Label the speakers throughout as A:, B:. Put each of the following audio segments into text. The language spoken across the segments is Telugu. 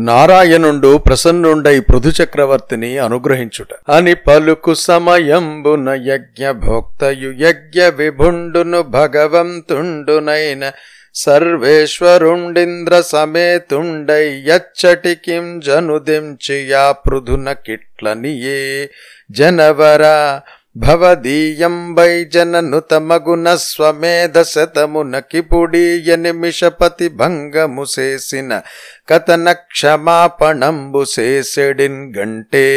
A: నారాయణుండు ప్రసన్నుండై పృథు చక్రవర్తిని అనుగ్రహించుట. అని పలుకు సమయంబున యజ్ఞ భోక్తయు యజ్ఞ విభుండును భగవంతుండునైన సర్వేశ్వరుండింద్ర సమేతుండై యచ్చటికిం జనుదించియా పృథున కిట్లనియే జనవరా భవదీయం జననుతమగున స్వమేధ కిపుడీయ నిమిషపతి భంగము చేసిన కథన క్షమాపణంబు చేసెడిన్ గంటే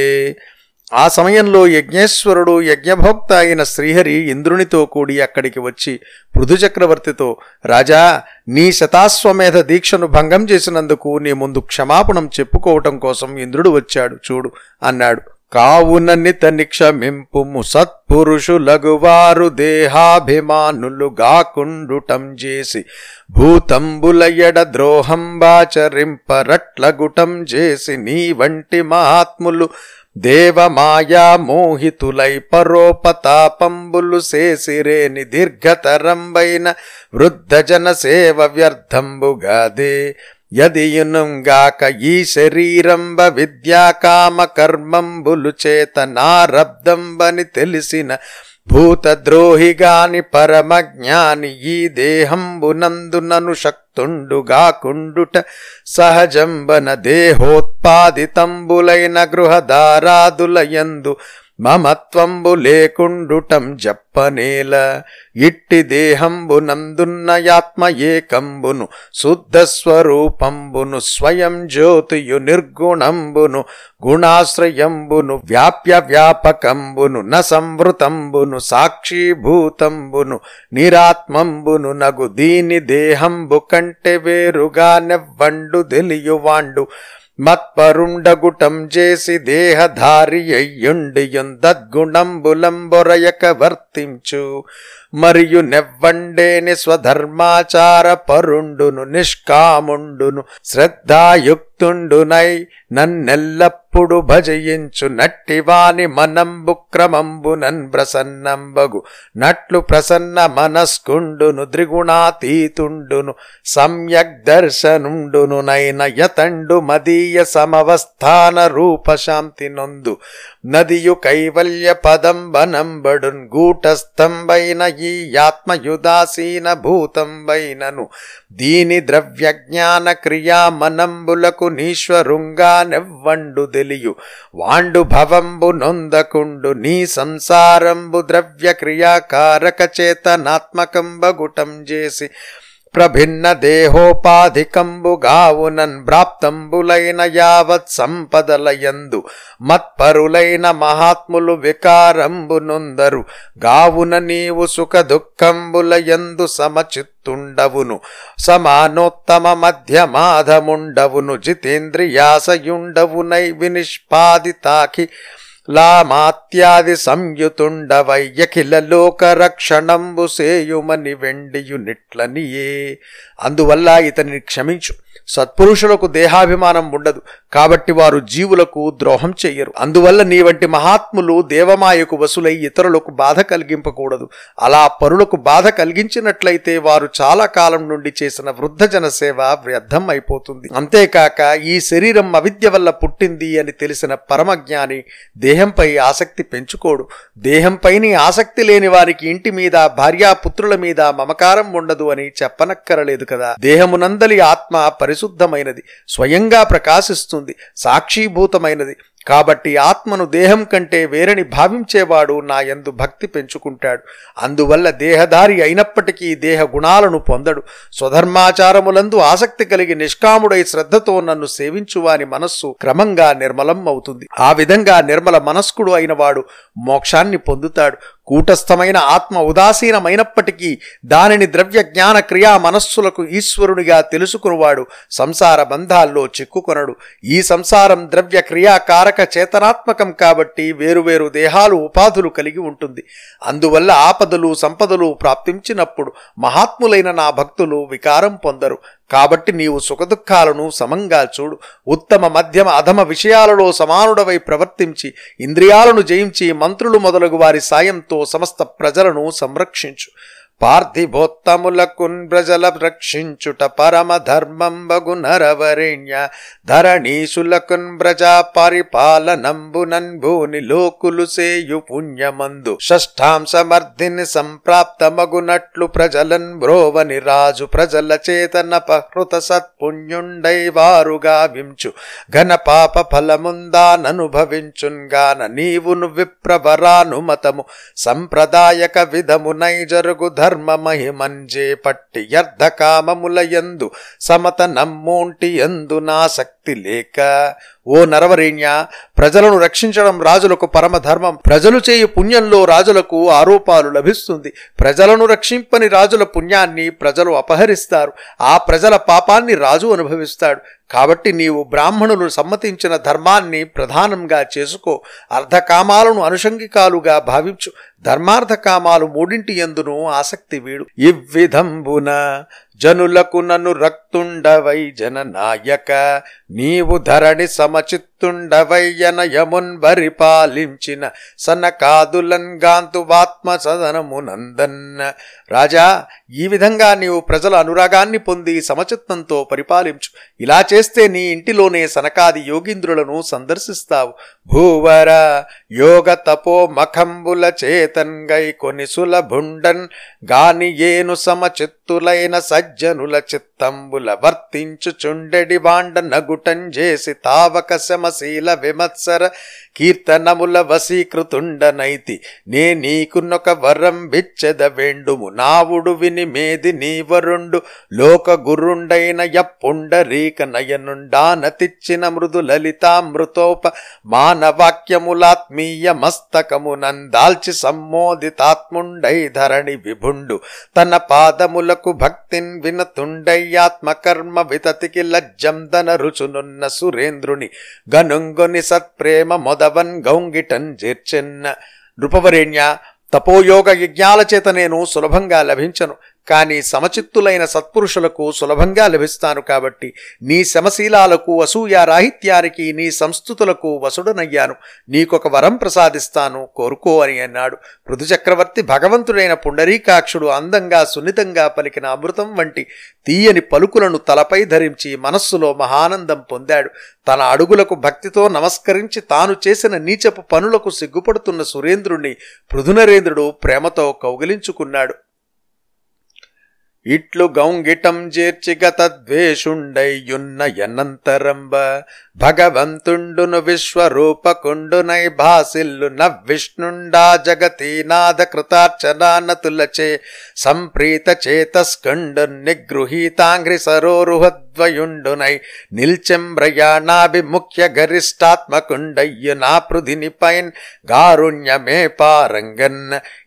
A: ఆ సమయంలో యజ్ఞేశ్వరుడు యజ్ఞభోక్త అయిన శ్రీహరి ఇంద్రునితో కూడి అక్కడికి వచ్చి పృథుచక్రవర్తితో రాజా నీ శతాశ్వమేధ దీక్షను భంగం చేసినందుకు నీ ముందు క్షమాపణం చెప్పుకోవటం కోసం ఇంద్రుడు వచ్చాడు చూడు అన్నాడు. కావుననిత నిక్షమింపుము సత్పురుషులగువారు దేహాభిమానులు గాకుండుటం చేసి భూతంబులయడ ద్రోహంబాచరింపరట్లగుటం చేసి నీ వంటి మహాత్ములు దేవమాయా మోహితులై పరోపతాపంబులు శేసిరేని దీర్ఘతరంబైన వృద్ధజన సేవ వ్యర్థంబుగాదే. యదియునుగాక ఈ శరీరంబ విద్యాకామకర్మంబులు చేత నారబ్దంబని తెలిసిన భూతద్రోహిగాని పరమజ్ఞాని ఈ దేహంబునందునను శక్తుండుగాకుండుట సహజంబన దేహోత్పాదితంబులైన గృహదారాదులయందు మమత్వంబు లేకుండుటం జప్పనేల ఇట్టి దేహంబునందున్న యాత్మ ఏకంబును శుద్ధ స్వరూపంబును స్వయం జ్యోతియు నిర్గుణంబును గుణాశ్రయంబును వ్యాప్య వ్యాపకంబును న సంవృతంబును సాక్షీభూతంబును నిరాత్మంబును నగు దీని దేహంబు కంటే వేరుగా నెవ్వండు తెలియువాండు. మత్పరుండగుటం చేసి దేహధారి అయ్యుండియుందద్గుణంబులంబొరయక వర్తించు మరియు నెవ్వండేని స్వధర్మాచార పరుండును నిష్కాముండును శ్రద్ధాయుక్తుండునై నన్నెల్లప్పుడు భజయించు నట్టివాని మనంబు క్రమంబునన్ ప్రసన్నంబగు నట్లు ప్రసన్న మనస్కుండును ద్రిగుణాతీతుండును సమ్యక్ దర్శనుండును నైన యతండు మదీయ సమవస్థాన రూప శాంతి నొందు నదియు కైవల్య పదంబనంబడున్ గూటస్తంబైన ఈ ఆత్మయుదాసీన భూతంబైనను. దీని ద్రవ్యజ్ఞాన క్రియా మనంబులకు నీశ్వరుంగా నెవ్వండు తెలియు. వాండు భవంబు నొందకుండు నీ సంసారంబు ద్రవ్య క్రియాకారక చేతనాత్మకంబగుటం చేసి. ప్రభిన్న దేహోపాధికంబుగావునన్ భ్రాప్తంబులైన యావత్ సంపదలయందు మత్పరులైన మహాత్ములు వికారంబునుందరు. గావున నీవు సుఖ దుఃఖంబులయందు సమచిత్తుండవును. సమానోత్తమ మధ్యమాధముండవును. జితేంద్రియాసయుండవునై వినిష్పాదితాకి లామాత్యాది సంయుతుండవయ్యఖిల లోక రక్షణంబు సేయుమని వెండియునిట్లనియే. అందువల్ల ఇతనిని క్షమించు. సత్పురుషులకు దేహాభిమానం ఉండదు. కాబట్టి వారు జీవులకు ద్రోహం చెయ్యరు. అందువల్ల నీ వంటి మహాత్ములు దేవమాయకు వసులై ఇతరులకు బాధ కలిగింపకూడదు. అలా పరులకు బాధ కలిగించినట్లయితే వారు చాలా కాలం నుండి చేసిన వృద్ధజన సేవ వ్యర్థం అయిపోతుంది. అంతేకాక ఈ శరీరం అవిద్య వల్ల పుట్టింది అని తెలిసిన పరమజ్ఞాని దేహంపై ఆసక్తి పెంచుకోడు. దేహంపైని ఆసక్తి లేని వారికి ఇంటి మీద భార్యాపుత్రుల మీద మమకారం ఉండదు అని చెప్పనక్కరలేదు కదా. దేహమునందలి ఆత్మ పరి పరిశుద్ధమైనది స్వయంగా ప్రకాశిస్తుంది సాక్షీభూతమైనది. కాబట్టి ఆత్మను దేహం కంటే వేరని భావించేవాడు నా యందు భక్తి పెంచుకుంటాడు. అందువల్ల దేహధారి అయినప్పటికీ దేహ గుణాలను పొందడు. స్వధర్మాచారములందు ఆసక్తి కలిగి నిష్కాముడై శ్రద్ధతో నన్ను సేవించువాని మనస్సు క్రమంగా నిర్మలం అవుతుంది ఆ విధంగా నిర్మల మనస్కుడు అయినవాడు మోక్షాన్ని పొందుతాడు. కూటస్థమైన ఆత్మ ఉదాసీనమైనప్పటికీ దానిని ద్రవ్య జ్ఞాన క్రియా మనస్సులకు ఈశ్వరునిగా తెలుసుకునివాడు సంసార బంధాల్లో చిక్కుకొనడు. ఈ సంసారం ద్రవ్య క్రియాకారక చేతనాత్మకం కాబట్టి వేరువేరు దేహాలు ఉపాధులు కలిగి ఉంటుంది. అందువల్ల ఆపదలు సంపదలు ప్రాప్తించినప్పుడు మహాత్ములైన నా భక్తులు వికారం పొందరు. కాబట్టి నీవు సుఖదుఖాలను సమంగా చూడు. ఉత్తమ మధ్యమ అధమ విషయాలలో సమానుడవై ప్రవర్తించి ఇంద్రియాలను జయించి మంత్రులు మొదలగు వారి సాయంతో సమస్త ప్రజలను సంరక్షించు. పార్థిభోత్తములకున్ ప్రజల రక్షించుట పరమ ధర్మంబగు నరవరేణ్య ధరణీశులకున్ ప్రజా పరిపాలనంబునన్ భూని లోకులు సేయు పుణ్యమందు. షష్ఠాంశమర్ధిని సంప్రాప్తమగునట్లు ప్రజలన్ బ్రోవని రాజు ప్రజల చేతన పహృత సత్పుణ్యుండై వారుగా వించు ఘన పాప ఫలముందాననుభవించున్గాన నీవును విప్రవరానుమతము. సంప్రదాయక విధమునై జరుగు ధర్మ మహిమంజే పట్టి అర్ధకామములయందు సమత నమ్మోంటి ఎందు నా శక్తి లేక ఓ నరవరేణ్య ప్రజలను రక్షించడం రాజులకు పరమధర్మం. ప్రజలు చేయు పుణ్యంలో రాజులకు ఆరోపాలు లభిస్తుంది. ప్రజలను రక్షింపని రాజుల పుణ్యాన్ని ప్రజలు అపహరిస్తారు. ఆ ప్రజల పాపాన్ని రాజు అనుభవిస్తాడు. కాబట్టి నీవు బ్రాహ్మణులు సమ్మతించిన ధర్మాన్ని ప్రధానంగా చేసుకో. అర్ధకామాలను అనుషంగికాలుగా భావించు. ధర్మార్థకామాలు మూడింటి ఎందును ఆసక్తి వీడు. ఇవ్విధంబున జనులకు నన్ను రక్ రక్తుండవై జననాయక నీవు ధరణి సమచిత్తుండవయ్యన యమున్ పరిపాలించిన సనకాదులన్ గాంతువాత్మ సదనమునందన్న రాజా ఈ విధంగా నీవు ప్రజల అనురాగాన్ని పొంది సమచిత్తంతో పరిపాలించు. ఇలా చేస్తే నీ ఇంటిలోనే సనకాది యోగీంద్రులను సందర్శిస్తావు. భూవర యోగ తపో మఖంబుల చేతన్గై కొని సులభుండన్. గాని ఏను సమచిత్తులైన సజ్జనుల చిత్తంబుల వర్తించుచుండెడి వాండ నగుటం చేసి తావక శమశీల విమత్సర కీర్తనముల వశీకృతుండనైతి నే నీకున్నొక వరం బిచ్చెద వెండుము. నావుడు విని మేది నీవరుండు. లోక గురుండైన యప్పుండరీక నయనుండానతిచ్చిన మృదు లలితామృతోప మానవాక్యములాత్మీయ మస్తకమునందాల్చి సమ్మోదితాత్ముండై ధరణి విభుండు. తన పాదములకు భక్తిన్ కర్మ వితతికి లజ్జందన రుచునున్న సురేంద్రుని గనుంగుని సత్ప్రేమ మొదవన్ గౌంగిటన్ జేర్చెన్న. నృపవరేణ్య తపోయోగ యజ్ఞాల చేత నేను సులభంగా లభించను. కానీ సమచిత్తులైన సత్పురుషులకు సులభంగా లభిస్తాను కాబట్టి నీ శమశీలాలకు అసూయ రాహిత్యానికి నీ సంస్థుతులకు వసుడనయ్యాను. నీకొక వరం ప్రసాదిస్తాను కోరుకో అని అన్నాడు. పృథుచక్రవర్తి భగవంతుడైన పుండరీకాక్షుడు అందంగా సున్నితంగా పలికిన అమృతం వంటి తీయని పలుకులను తలపై ధరించి మనస్సులో మహానందం పొందాడు. తన అడుగులకు భక్తితో నమస్కరించి తాను చేసిన నీచపు పనులకు సిగ్గుపడుతున్న సురేంద్రుణ్ణి పృథునరేంద్రుడు ప్రేమతో కౌగిలించుకున్నాడు. ఇట్లు గౌంగిటం చేర్చి గత ఎన్నంతరంబ భగవంతుండును విశ్వరూపకుండునై భాసిల్లు నవ్విష్ణుండా జగతీనాథ కృతార్చనానతులచే సంప్రీత చేతస్కండు నిగృహీతాంగ్రి సరోరుహద్వయుండునై నిల్చెంబ్రయాణాభిముఖ్య గరిష్టాత్మకుండయ్యు నా పృథిని పైన్ గారుణ్యమే పారంగన్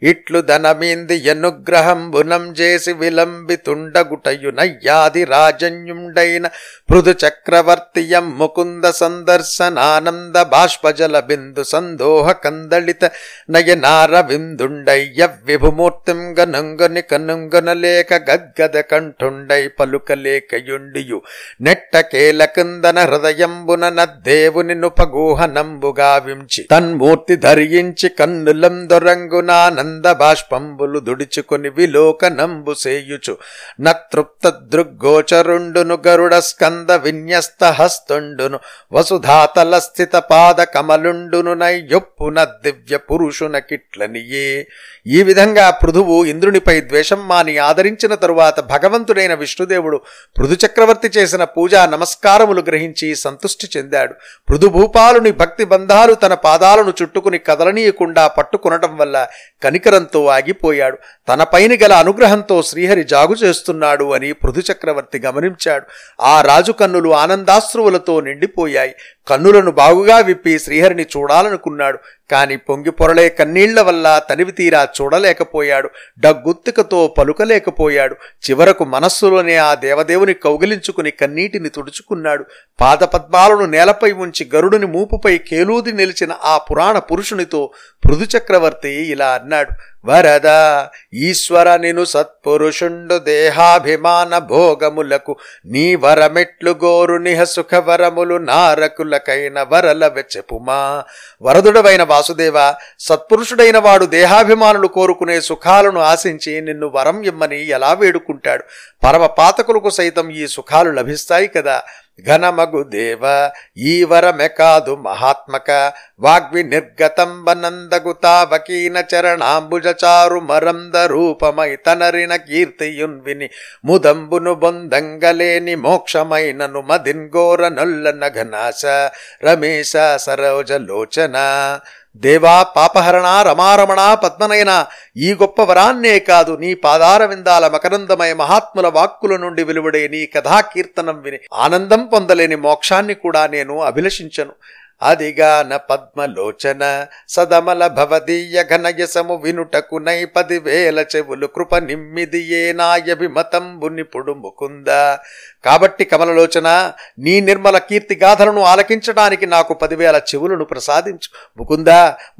A: ఇట్లు ధనమీంది అనుగ్రహంబునం చేసి విలంబితుండగుటయునయ్యాది రాజన్యుండైన పృథు చక్రవర్తియం ముకుంద సందర్శనానంద బాష్పజల బిందు సందోహ కందళిత నయనార విందుండయ్య విభుమూర్తిం గనుంగని కనుంగనలేక గద్గద కంఠుండై పలుకలేకయుండియు. నెట్ట కేలకందన హృదయంబున నద్దేవుని నుపగూహనంబుగా వించి తన్మూర్తి ధరించి కన్నులం దొరంగునానంద బాష్పంబులు దుడుచుకుని విలోకనంబు సేయుచు నతృప్త దృగ్గోచరుండును గరుడ స్కంద విన్యస్త హస్తుండును వసుధాతల స్థిత పాద కమలుండును నయ్యొప్పున దివ్య పురుషున కిట్లనియే. ఈ విధంగా పృథువు ఇంద్రునిపై ద్వేషం మాని ఆదరించిన తరువాత భగవంతుడైన విష్ణుదేవుడు పృథు చక్రవర్తి చేసిన పూజా నమస్కారములు గ్రహించి సంతుష్టి చెందాడు. పృథుభూపాలుని భక్తి బంధాలు తన పాదాలను చుట్టుకుని కదలనీయకుండా పట్టుకునటం వల్ల కనికరంతో ఆగిపోయాడు. తన పైన గల అనుగ్రహంతో శ్రీహరి జాగు చేస్తున్నాడు అని పృథు చక్రవర్తి గమనించాడు. ఆ రాజు కన్నులు ఆనందాశ్రువులతో నిండి depois. Tipo, aí కన్నులను బాగుగా విప్పి శ్రీహరిని చూడాలనుకున్నాడు. కాని పొంగి పొరలే కన్నీళ్ళ వల్ల తనివి తీరా చూడలేకపోయాడు. డగ్గుత్తికతో పలుకలేకపోయాడు. చివరకు మనస్సులోనే ఆ దేవదేవుని కౌగిలించుకుని కన్నీటిని తుడుచుకున్నాడు. పాదపద్మాలను నేలపై ఉంచి గరుడుని మూపుపై కేలూది నిలిచిన ఆ పురాణ పురుషునితో పృథు చక్రవర్తి ఇలా అన్నాడు. వరద ఈశ్వర నిను సత్పురుషుండు దేహాభిమాన భోగములకు నీ వరమెట్లు గోరు నిహ సుఖ వరములు నారకులకైన వరల వెచెపుమా వరదుడవైన వాసుదేవ సత్పురుషుడైన వాడు దేహాభిమానులు కోరుకునే సుఖాలను ఆశించి నిన్ను వరం ఇమ్మని ఎలా వేడుకుంటాడు? పరమ పాతకులకు సైతం ఈ సుఖాలు లభిస్తాయి కదా. ఘనమగు దేవ ఈ వరమె కాదు మహాత్మక వాగ్వి నిర్గతంబనందగు తావకీన చరణాంబుజచారు మరంద రూపమై తనరిన కీర్తియున్ విని ముదంబును బొందంగలేని మోక్షమైనను మదిన్గోర నొల్లన ఘనాశ రమేశ సరోజ లోచన దేవా పాపహరణ రమారమణ పద్మనయన ఈ గొప్ప వరాన్నే కాదు నీ పాదార విందాల మకరందమయ మహాత్ముల వాక్కుల నుండి వెలువడే నీ కథాకీర్తనం విని ఆనందం పొందలేని మోక్షాన్ని కూడా నేను అభిలషించను. అదిగాన పద్మలోచన సదమల భవదీయ ఘనయసము వినుటకు నై పదివేల చెవులు కృప నిమ్మిది ఏనాయభిమతంబు నిపుడు ముకుంద. కాబట్టి కమలలోచన నీ నిర్మల కీర్తి గాథలను ఆలకించడానికి నాకు పదివేల చెవులను ప్రసాదించు ముకుంద.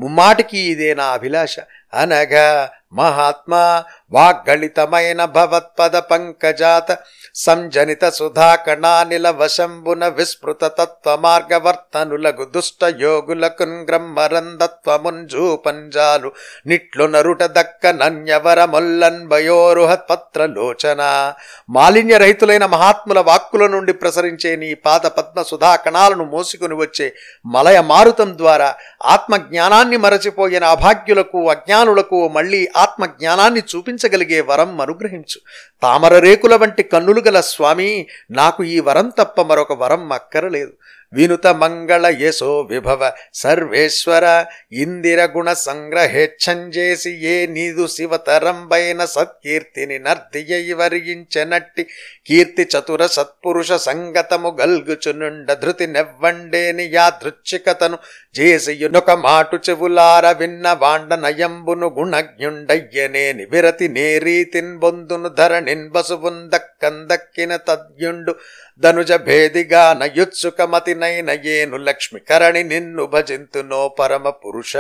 A: ముమ్మాటికి ఇదే నా అభిలాష అనగా మహాత్మా వాగ్గళితమైన భవత్పద పంకజాత సంజనిత సుధాకణానిల వశంబున విస్మృత తత్వ మార్గవర్తనులగు దుష్ట యోగులకున్ గ్రమ్మరందత్వముంజూపంజాలు నిట్లు నరుట దక్క నన్యవర మొల్లన్ భయోరుహత్ పత్రలోచన. మాలిన్య రహితులైన మహాత్ముల వాక్కుల నుండి ప్రసరించే నీ పాద పద్మ సుధాకణాలను మోసుకుని వచ్చే మలయ మారుతం ద్వారా ఆత్మజ్ఞానాన్ని మరచిపోయిన అభాగ్యులకు అజ్ఞానులకు మళ్ళీ ఆత్మజ్ఞానాన్ని చూపించగలిగే వరం అనుగ్రహించు తామర రేకుల వంటి కన్నులు గల స్వామి నాకు ఈ వరం తప్ప మరొక వరం అక్కరలేదు. వినుత మంగళ యశో విభవ సర్వేశ్వర ఇందిర గుణ సంగ్రహేచ్ఛంజేసి ఏ నీదు శివతరంబైన సత్కీర్తిని నర్దియ్యి వరించెనట్టి కీర్తి చతుర సత్పురుష సంగతము గల్గుచునుండ ధృతి నెవ్వండేని యాదృచ్ఛికతను చేసియునొక మాటు చెవులార విన్న వాండ నయంబును గుణజ్ఞుండయ్యనేని విరతి నేరీతిన్ బొందును ధరణిన్ బసువున్ తద్యుండు ధనుజ భేదిగా నయుత్సుకమతినైన ఏను లక్ష్మి కరణి నిన్ను భజింతునో పరమ పురుష.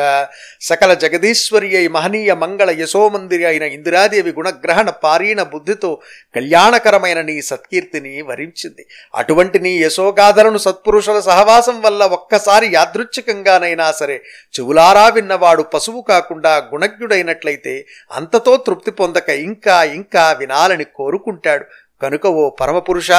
A: సకల జగదీశ్వరి అయి మహనీయ మంగళ యశోమందిరి అయిన ఇందిరాదేవి గుణగ్రహణ పారీణ బుద్ధితో కళ్యాణకరమైన నీ సత్కీర్తిని వరించింది. అటువంటి నీ యశోగాథలను సత్పురుషుల సహవాసం వల్ల ఒక్కసారి యాదృచ్ఛికంగానైనా సరే చెవులారా విన్నవాడు పశువు కాకుండా గుణజ్ఞుడైనట్లయితే అంతతో తృప్తి పొందక ఇంకా ఇంకా వినాలని కోరుకుంటాడు. కనుక ఓ పరమపురుష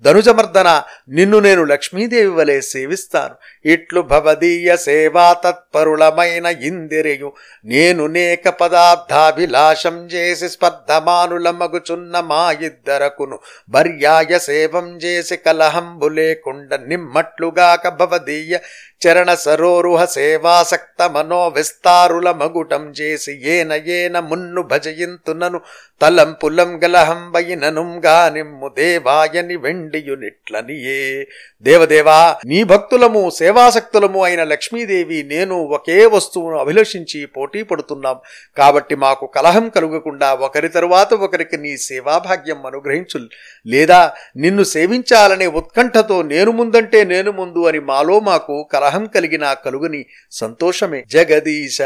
A: ధనుజమర్దన నిన్ను నేను లక్ష్మీదేవి వలె సేవిస్తాను. ఇట్లు భవదీయ సేవా తత్పరులమైన ఇందిరియు. నేను నేక పదార్థాభిలాషం చేసి స్పర్ధమానుల మగుచున్న మా ఇద్దరకును. భర్యాయ సేవం చేసి కలహంబు లేకుండా నిమ్మట్లుగాక భవదీయ చరణ సరోరుహ సేవాసక్త మనో విస్తారుల మగుటం చేసి ఏన ఏన మున్ను భజయింతునను. తలంపులం గలహంబయినను నిమ్ము దేవాయని వెండియునిట్లనియే. దేవదేవా నీ భక్తులము సేవాసక్తులము అయిన లక్ష్మీదేవి నేను ఒకే వస్తువును అభిలషించి పోటీ పడుతున్నాం. కాబట్టి మాకు కలహం కలుగకుండా ఒకరి తరువాత ఒకరికి నీ సేవాభాగ్యం అనుగ్రహించు లేదా నిన్ను సేవించాలనే ఉత్కంఠతో నేను ముందంటే నేను ముందు అని మాలో మాకు కలహం కలిగినా కలుగుని సంతోషమే. జగదీశ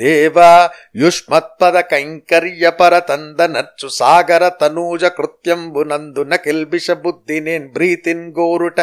A: దేవా యుష్మత్పద కైంకర్య పరతందనర్చు సాగర తనూజ కృత్యంబునందున కిల్బిష బుద్ధి నేన్ బ్రీతిన్ గోరుట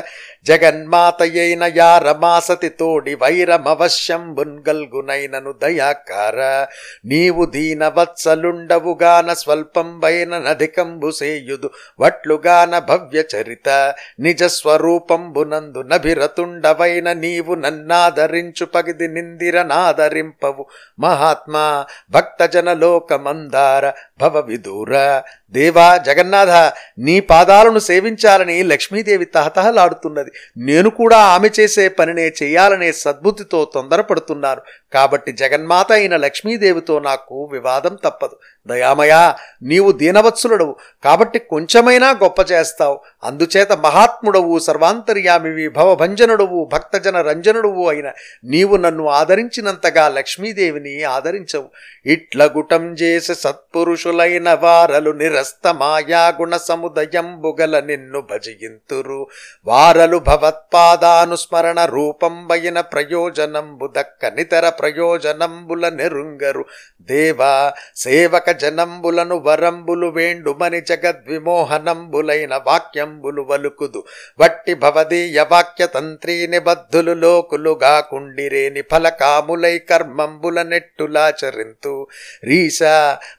A: జగన్మాతయైన యారమాసతి తోడి వైరమవశ్యంబున్ గల్గునైనను దయాకార. నీవు దీన వత్సలుండవుగాన స్వల్పంబైన నధికంబు సేయుదు వట్లుగాన భవ్య చరిత నిజస్వరూపంబునందునభిరతుండవైన నీవు నన్నాదరించు పగిది నిందిరనాదరింపవు మహాత్మా భక్తజన లోకమందార భవ విదూర దేవా జగన్నాథ నీ పాదాలను సేవించాలని లక్ష్మీదేవి తహతహలాడుతున్నది. నేను కూడా ఆమె చేసే పనినే చేయాలనే సద్బుద్ధితో తొందరపడుతున్నాను కాబట్టి జగన్మాత అయిన లక్ష్మీదేవితో నాకు వివాదం తప్పదు. దయామయా నీవు దీనవత్సులుడవు కాబట్టి కొంచెమైనా గొప్ప చేస్తావు. అందుచేత మహాత్ముడవు సర్వాంతర్యామివి భవభంజనుడవు భక్తజన రంజనుడవు అయిన నీవు నన్ను ఆదరించినంతగా లక్ష్మీదేవిని ఆదరించవు. ఇట్ల గుటం చేసి సత్పురుషులైన వారలు నిరస్త మాయా గుణ సముదయంబుగల నిన్ను భజయింతురు వారలు భవత్పాదానుస్మరణ రూపంబైన ప్రయోజనంబు దక్కనితర ప్రయోజనంబుల నెరుంగరు. దేవా సేవక జనంబులను వరంబులు వేండుమని జగద్విమోహనంబులైన వాక్యంబులు వలుకుదు. వట్టి భవదీయ వాక్య తంత్రీ నిబద్ధులు లోకులుగా కుండిరేని ఫలకాములై కర్మంబుల నెట్టులాచరింతు రీస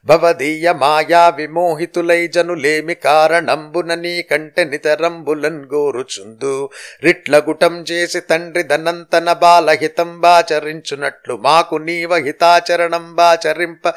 A: భవదీయ మాయా విమోహితులై జనులేమి కారణంబున నీ కంటే నితరంబులన్ గోరుచుందు. రిట్లగుటం చేసి తండ్రి ధనంతన బాలహితం బాచరించునట్లు మాకు నీవ హితాచరణం బాచరింప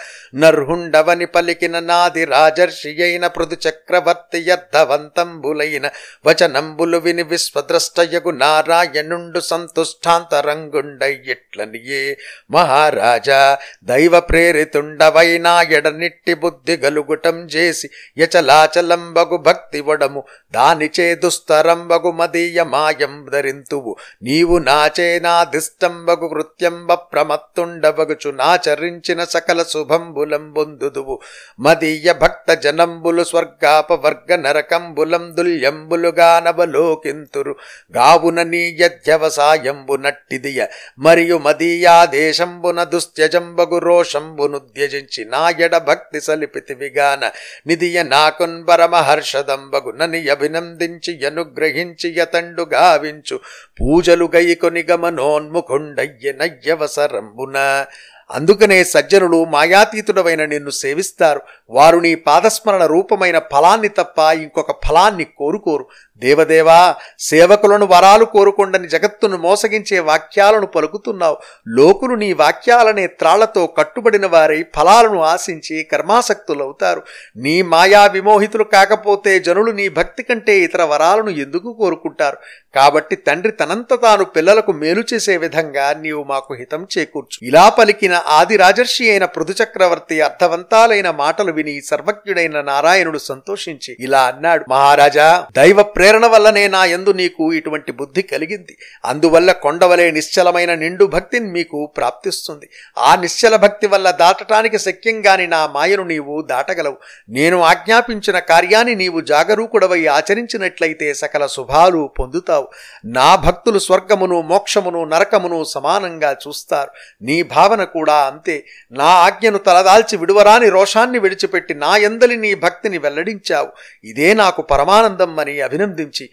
A: నర్హుండవని పలికిన నాది రాజర్షి అయిన పృథు చక్రవర్తి యర్థవంతంబులైన వచనంబులు విని విశ్వద్రష్టయగు నారాయణుండు సంతుష్టాంతరంగుండయ్యిట్లనియే. మహారాజా దైవ ప్రేరితుండవైనా ఎడనిట్టి బుద్ధి గలుగుటం చేసి యచలాచలంబగు భక్తి వడము దానిచే దుస్తరంబగు మదీయ మాయం ధరింతువు. నీవు నాచే నాదిష్టంబగు కృత్యంబ ప్రమత్తుండబగుచు నాచరించిన సకల శుభంబులంబొందు బొందుదువు మదీయ భక్త జనంబులు స్వర్గాపవర్గ నరకంబులం దుల్యంబులుగా నవలోకింతురు. గావున నీ యధ్యవసాయంబు నట్టిదియ. మరియు మదీయాదేశంబున దుస్త్యజంబగు రోషంబును త్యజించి నాయడ భక్తి సలిపితివిగాన. నిదియ నాకున్ పరమహర్షదంబగు నని అభినందించి అనుగ్రహించి యతండు గావించు. పూజలు గైకొని గమనోన్ముఖుండయ్య నయ్యవసరంబున. అందుకనే సజ్జనులు మాయాతీతుడవైన నిన్ను సేవిస్తారు. వారు నీ పాదస్మరణ రూపమైన ఫలాన్ని తప్ప ఇంకొక ఫలాన్ని కోరుకోరు. దేవదేవా సేవకులను వరాలు కోరుకొండని జగత్తును మోసగించే వాక్యాలను పలుకుతున్నావు. లోకులు నీ వాక్యాలనే త్రాళ్ళతో కట్టుబడిన వారై ఫలాలను ఆశించి కర్మాసక్తులవుతారు. నీ మాయా విమోహితులు కాకపోతే జనులు నీ భక్తి కంటే ఇతర వరాలను ఎందుకు కోరుకుంటారు? కాబట్టి తండ్రి తనంత తాను పిల్లలకు మేలు చేసే విధంగా నీవు మాకు హితం చేకూర్చు. ఇలా పలికిన ఆది రాజర్షి అయిన పృథుచక్రవర్తి అర్థవంతాలైన మాటలు విని సర్వజ్ఞుడైన నారాయణుడు సంతోషించి ఇలా అన్నాడు. మహారాజా దైవ ప్రేరణ వల్లనే నా యందు నీకు ఇటువంటి బుద్ధి కలిగింది. అందువల్ల కొండవలే నిశ్చలమైన నిండు భక్తిని మీకు ప్రాప్తిస్తుంది. ఆ నిశ్చల భక్తి వల్ల దాటటానికి శక్యంగాని నా మాయను నీవు దాటగలవు. నేను ఆజ్ఞాపించిన కార్యాన్ని నీవు జాగరూకుడవై ఆచరించినట్లయితే సకల శుభాలు పొందుతావు. నా భక్తులు స్వర్గమును మోక్షమును నరకమును సమానంగా చూస్తారు. నీ భావన కూడా అంతే. నా ఆజ్ఞను తలదాల్చి విడువరాని రోషాన్ని విడిచిపెట్టి నా ఎందలి నీ భక్తిని వెల్లడించావు. ఇదే నాకు పరమానందం అని అభినందం ఆనందించి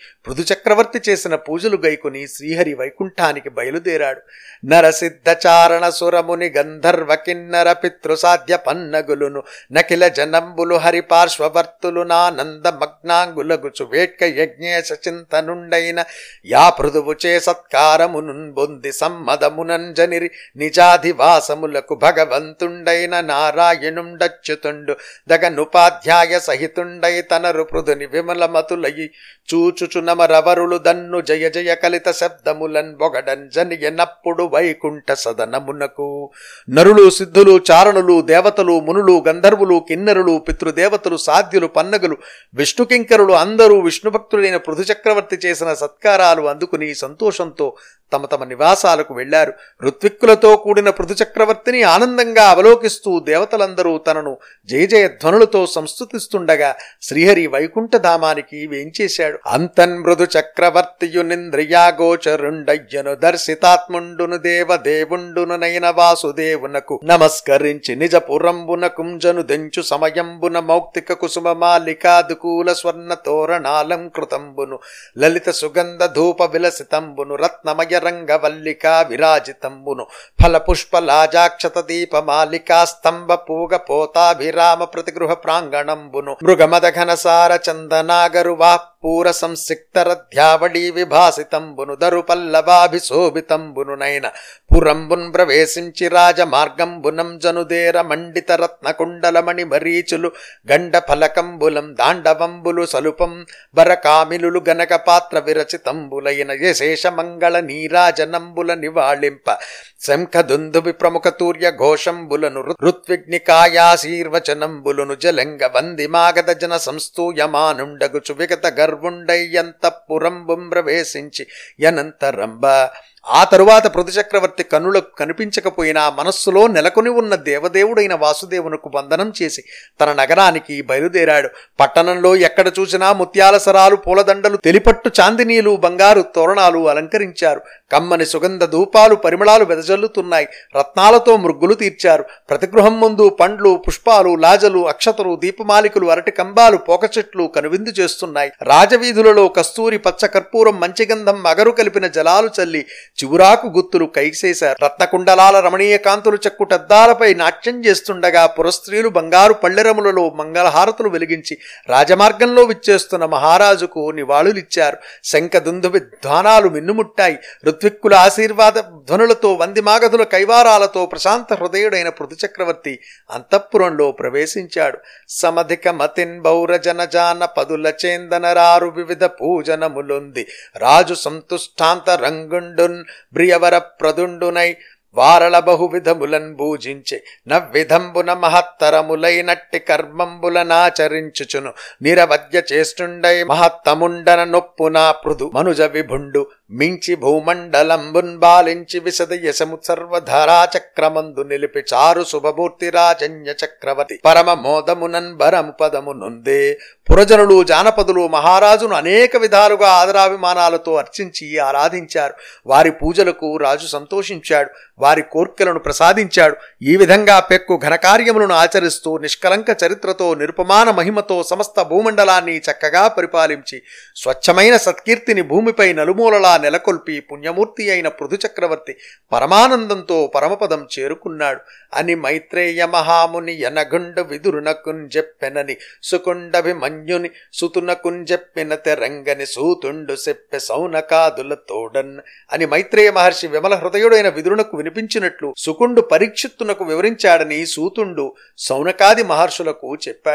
A: చక్రవర్తి చేసిన పూజలు గైకుని శ్రీహరి వైకుంఠానికి బయలుదేరాడు. నరసిద్ధచారణ సురముని గంధర్వ కిన్నర పితృసాధ్య పన్నగులును నకిల జనంబులు హరి పార్శ్వవర్తులు నానంద మగ్నాంగులగుచు వేట్క యజ్ఞేశ చింతనుండైన యా పృథువు చే సత్కారమునున్ బొంది సమ్మదమునంజనిరి నిజాధివాసములకు భగవంతుండైన నారాయణుండచ్యుతుండు దగనుపాధ్యాయ సహితుండై తనరు పృథుని విమలమతులయి చూచుచునమరవరులు దన్ను జయ జయ కలిత శబ్దములన్ బొగడంజనియనప్పుడు వైకుంఠ సదనమునకు. నరులు సిద్ధులు చారణులు దేవతలు మునులు గంధర్వులు కిన్నరులు పితృదేవతలు సాధ్యులు పన్నగులు విష్ణుకింకరులు అందరూ విష్ణుభక్తుడైన పృథు చక్రవర్తి చేసిన సత్కారాలు అందుకుని సంతోషంతో తమ తమ నివాసాలకు వెళ్ళారు ఋత్విక్కులతో కూడిన పృథు చక్రవర్తిని ఆనందంగా అవలోకిస్తూ దేవతలందరూ తనను జయజయధ్వనులతో ధ్వనులతో సంస్థుతిస్తుండగా శ్రీహరి వైకుంఠధామానికి వేంచేశాడు. అంతన్ మృదు చక్రవర్తియు దర్శితాత్ముండును దేవదేవుండును నయన వాసుదేవునకు నమస్కరించి నిజపురంబున కుంజను దెంచు సమయంబున మౌక్తిక కుసుమ మాలికాదుకూల స్వర్ణ తోరణాలం కృతంబును లలిత సుగంధ ధూప విలసితంబును రత్నమయ ರಂಗವಲ್ಲಿಕಾ ವಿರಾಜಿತಂಬುನು. ಫಲಪುಷ್ಪ ಲಾಜಾಕ್ಷತ ದೀಪ ಮಾಲಿಕಾ ಸ್ತಂಭ ಪೂಗ ಪೋತಾಭಿರಾಮ ಪ್ರತಿಗೃಹ ಪ್ರಾಂಗಣಂಬುನು. ಮೃಗಮದ ಘನಸಾರ ಚಂದನಾಗರುವಾ వా పూర సంసిక్తరధ్యావళీ పల్లవాభిశోభితంబునునైన పురంబున్ ప్రవేశించి రాజమార్గంబునం జనుదేర మండిత మరీచులు గండఫలకంబులం దాండవంబులు సలుపం బరకామిలులు గనక పాత్ర విరచితంబులైన యశేషమంగళ నీరాజనంబుల నివాళింప శంఖదుందుభి ప్రముఖ తూర్య ఘోషంబులను ఋత్విగ్నికాయాశీర్వచనంబులును జలంగ వంది మాగద జన సంస్తూయమానుండగుచు విగత గర్ గర్వుండయ్యంత పురంబుం ప్రవేశించి యనంతరంబ ఆ తరువాత పృథుచక్రవర్తి కన్నులకు కనిపించకపోయినా మనస్సులో నెలకొని ఉన్న దేవదేవుడైన వాసుదేవునకు వందనం చేసి తన నగరానికి బయలుదేరాడు. పట్టణంలో ఎక్కడ చూసినా ముత్యాల సరాలు పూలదండలు తెలిపట్టు చాందినీలు బంగారు తోరణాలు అలంకరించారు. కమ్మని సుగంధ ధూపాలు పరిమళాలు వెదజల్లుతున్నాయి. రత్నాలతో మృగ్గులు తీర్చారు. ప్రతిగృహం ముందు పండ్లు పుష్పాలు లాజలు అక్షతలు దీపమాలికలు అరటి కంబాలు పోక చెట్లు కనువిందు చేస్తున్నాయి. రాజవీధులలో కస్తూరి పచ్చ కర్పూరం మంచిగంధం అగరు కలిపిన జలాలు చల్లి చివురాకు గుత్తులు కైసేశారు రత్నకుండలాల రమణీయ కాంతులు చెక్కుటద్దాలపై నాట్యం చేస్తుండగా పురస్త్రీలు బంగారు పళ్ళెరములలో మంగళహారతులు వెలిగించి రాజమార్గంలో విచ్చేస్తున్న మహారాజుకు నివాళులిచ్చారు. శంఖ దుందుబి ధ్వానాలు మిన్నుముట్టాయి. ఋత్విక్కుల ఆశీర్వాద ధ్వనులతో వందిమాగధుల కైవారాలతో ప్రశాంత హృదయుడైన పృథుచక్రవర్తి అంతఃపురంలో ప్రవేశించాడు. సమధిక మతిన్ బౌరజన జాన పదుల చేందనరారు వివిధ పూజనములుంది. రాజు సంతుష్టాంత రంగుండున్ బ్రియవర ప్రదుండునై వారల బహువిధములన్ పూజించే నవ్విధంబున మహత్తరములైనట్టి కర్మంబులనాచరించుచును నిరవద్య చేస్తుండై మహత్తముండన నొప్పునా పృదు మనుజ విభుండు మించి భూమండలంబున్ బాలించి విశద యశము సర్వధరాచక్రమందు నిలిపి చారు శుభమూర్తి రాజన్య చక్రవర్తి. పరమ మోదమునన్ బరము పదము నుందే పురజనులు జానపదులు మహారాజును అనేక విధాలుగా ఆదరాభిమానాలతో అర్చించి ఆరాధించారు. వారి పూజలకు రాజు సంతోషించాడు. వారి కోర్కెలను ప్రసాదించాడు. ఈ విధంగా పెక్కు ఘనకార్యములను ఆచరిస్తూ నిష్కలంక చరిత్రతో నిరుపమాన మహిమతో సమస్త భూమండలాన్ని చక్కగా పరిపాలించి స్వచ్ఛమైన సత్కీర్తిని భూమిపై నలుమూలలా నెలకొల్పి పుణ్యమూర్తి అయిన పృథుచక్రవర్తి పరమానందంతో పరమపదం చేరుకున్నాడు. అని మైత్రేయ మహాముని యనగుండ విదురునకుంజెప్పెనని సుకుండభిమన్యుని సుతునకున్ చెప్పిన తెరంగని సూతుండు చెప్పె సౌనకాదుల తోడన్. అని మైత్రేయ మహర్షి విమల హృదయుడైన విదురునకు వినిపించినట్లు సుకుండు పరీక్షిత్తునకు వివరించాడని సూతుండు సౌనకాది మహర్షులకు చెప్పాడు.